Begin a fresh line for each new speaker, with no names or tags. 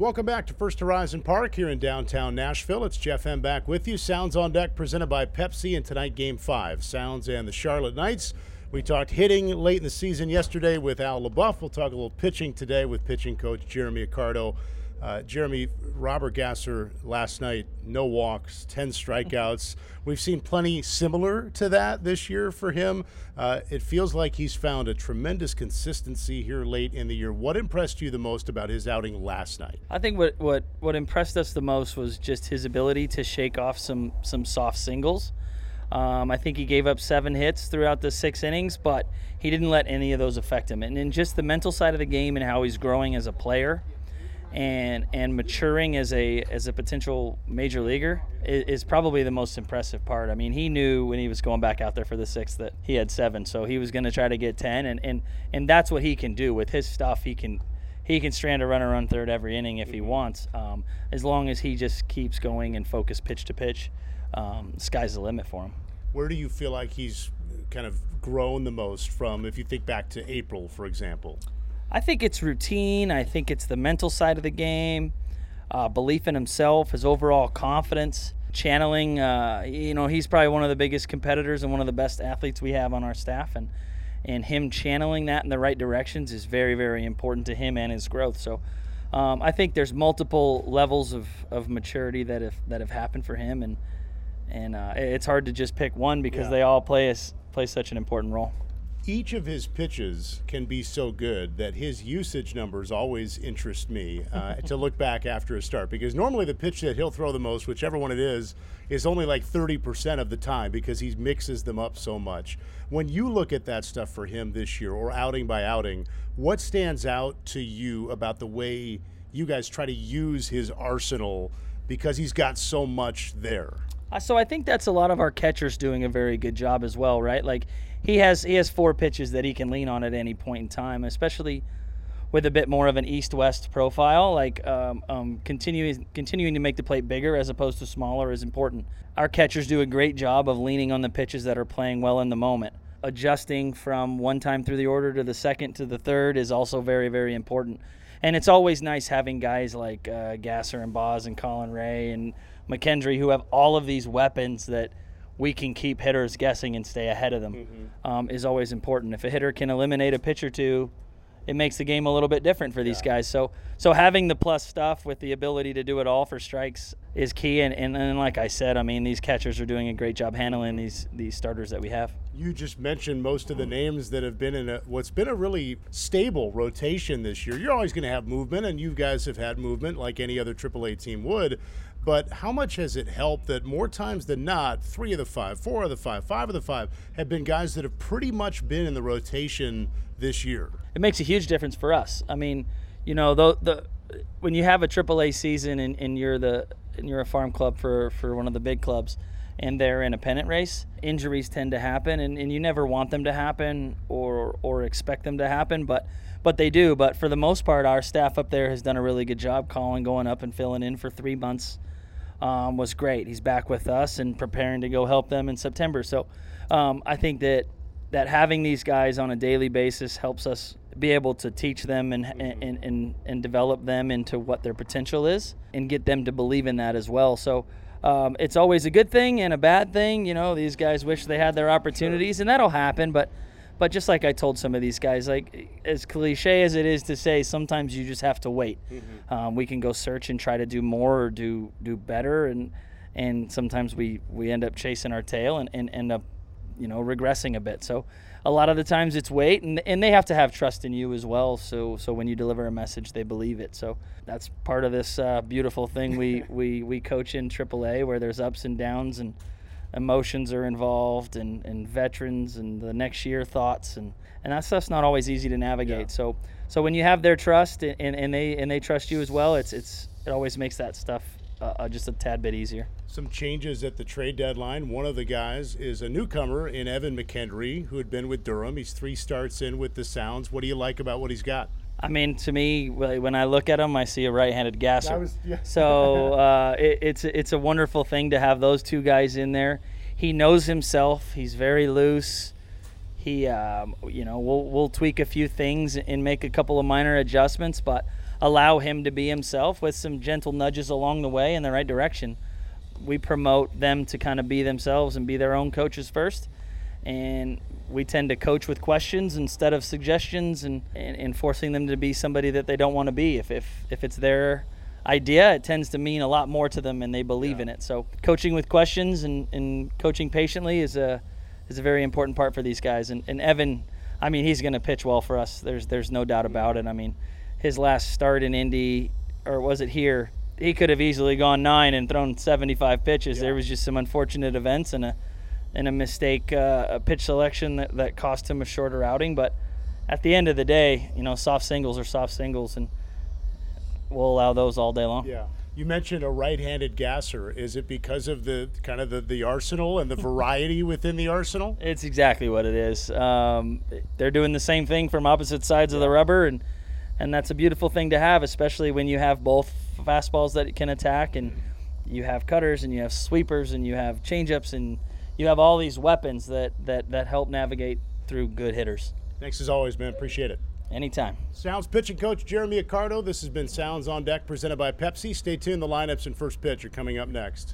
Welcome back to First Horizon Park here in downtown Nashville. It's Jeff Hem back with you. Sounds on deck presented by Pepsi and tonight game five. Sounds and the Charlotte Knights. We talked hitting late in the season yesterday with Al LeBoeuf. We'll talk a little pitching today with pitching coach Jeremy Accardo. Uh, Jeremy, Robert Gasser last night, no walks, 10 strikeouts. We've seen plenty similar to that this year for him. Uh, it feels like he's found a tremendous consistency here late in the year. What impressed you the most about his outing last night?
I think what, what, what impressed us the most was just his ability to shake off some, some soft singles. Um, I think he gave up seven hits throughout the six innings, but he didn't let any of those affect him. And in just the mental side of the game and how he's growing as a player, and and maturing as a as a potential major leaguer is, is, probably the most impressive part. I mean, he knew when he was going back out there for the sixth that he had seven, so he was going to try to get ten, and and and that's what he can do with his stuff. He can he can strand a runner on third every inning if he wants, um, as long as he just keeps going and focus pitch to pitch. Um, sky's the limit for him.
Where do you feel like he's kind of grown the most from? If you think back to April, for example.
I think it's routine. I think it's the mental side of the game, uh, belief in himself, his overall confidence, channeling. Uh, you know, he's probably one of the biggest competitors and one of the best athletes we have on our staff, and and him channeling that in the right directions is very, very important to him and his growth. So. Um, I think there's multiple levels of, of maturity that have that have happened for him, and and uh, it's hard to just pick one because yeah. they all play a, play such an important role
each of his pitches can be so good that his usage numbers always interest me uh, to look back after a start because normally the pitch that he'll throw the most, whichever one it is, is only like 30% of the time because he mixes them up so much. When you look at that stuff for him this year or outing by outing, what stands out to you about the way you guys try to use his arsenal because he's got so much there?
Uh, so I think that's a lot of our catchers doing a very good job as well, right? Like he has he has four pitches that he can lean on at any point in time, especially with a bit more of an east-west profile. Like um, um, continuing continuing to make the plate bigger as opposed to smaller is important. Our catchers do a great job of leaning on the pitches that are playing well in the moment. Adjusting from one time through the order to the second to the third is also very very important. And it's always nice having guys like uh, Gasser and Boz and Colin Ray and McKendry who have all of these weapons that we can keep hitters guessing and stay ahead of them mm-hmm. um, is always important. If a hitter can eliminate a pitch or two, it makes the game a little bit different for these yeah. guys. So so having the plus stuff with the ability to do it all for strikes is key. And, and, and like I said, I mean these catchers are doing a great job handling these these starters that we have.
You just mentioned most of the names that have been in a, what's been a really stable rotation this year. You're always going to have movement, and you guys have had movement like any other AAA team would. But how much has it helped that more times than not, three of the five, four of the five, five of the five have been guys that have pretty much been in the rotation this year?
It makes a huge difference for us. I mean, you know, the, the when you have a AAA season and, and you're the and you're a farm club for, for one of the big clubs and they're in a pennant race, injuries tend to happen and, and you never want them to happen or or expect them to happen, but but they do. But for the most part, our staff up there has done a really good job calling, going up and filling in for three months um, was great. He's back with us and preparing to go help them in September. So um, I think that that having these guys on a daily basis helps us be able to teach them and, and, and, and develop them into what their potential is and get them to believe in that as well. So um, it's always a good thing and a bad thing. You know, these guys wish they had their opportunities, and that'll happen. But but just like I told some of these guys, like as cliche as it is to say, sometimes you just have to wait. Mm-hmm. Um, we can go search and try to do more or do do better, and and sometimes we we end up chasing our tail and, and end up, you know, regressing a bit. So a lot of the times it's wait, and and they have to have trust in you as well. So so when you deliver a message, they believe it. So that's part of this uh, beautiful thing we we we coach in AAA, where there's ups and downs and emotions are involved and, and veterans and the next year thoughts and, and that stuff's not always easy to navigate. Yeah. So so when you have their trust and, and they and they trust you as well, it's it's it always makes that stuff uh, uh, just a tad bit easier.
Some changes at the trade deadline. One of the guys is a newcomer in Evan McKendry, who had been with Durham. He's three starts in with the Sounds. What do you like about what he's got?
I mean, to me, when I look at him, I see a right-handed Gasser. Was, yeah. so uh, it, it's it's a wonderful thing to have those two guys in there. He knows himself. He's very loose. He, um, you know, we'll we'll tweak a few things and make a couple of minor adjustments, but allow him to be himself with some gentle nudges along the way in the right direction. We promote them to kind of be themselves and be their own coaches first. And we tend to coach with questions instead of suggestions and, and, and forcing them to be somebody that they don't want to be. If, if, if it's their idea, it tends to mean a lot more to them and they believe yeah. in it. So coaching with questions and, and coaching patiently is a, is a very important part for these guys. And, and Evan, I mean, he's going to pitch well for us. There's, there's no doubt about it. I mean, his last start in Indy, or was it here? He could have easily gone nine and thrown 75 pitches. Yeah. There was just some unfortunate events and a and a mistake, uh, a pitch selection that, that cost him a shorter outing. But at the end of the day, you know, soft singles are soft singles, and we'll allow those all day long.
Yeah. You mentioned a right-handed Gasser. Is it because of the kind of the, the arsenal and the variety within the arsenal?
It's exactly what it is. Um, they're doing the same thing from opposite sides of the rubber, and and that's a beautiful thing to have, especially when you have both fastballs that can attack, and you have cutters, and you have sweepers, and you have changeups, and you have all these weapons that, that, that help navigate through good hitters.
Thanks as always, man. Appreciate it.
Anytime.
Sounds pitching coach Jeremy Accardo. This has been Sounds on Deck presented by Pepsi. Stay tuned. The lineups and first pitch are coming up next.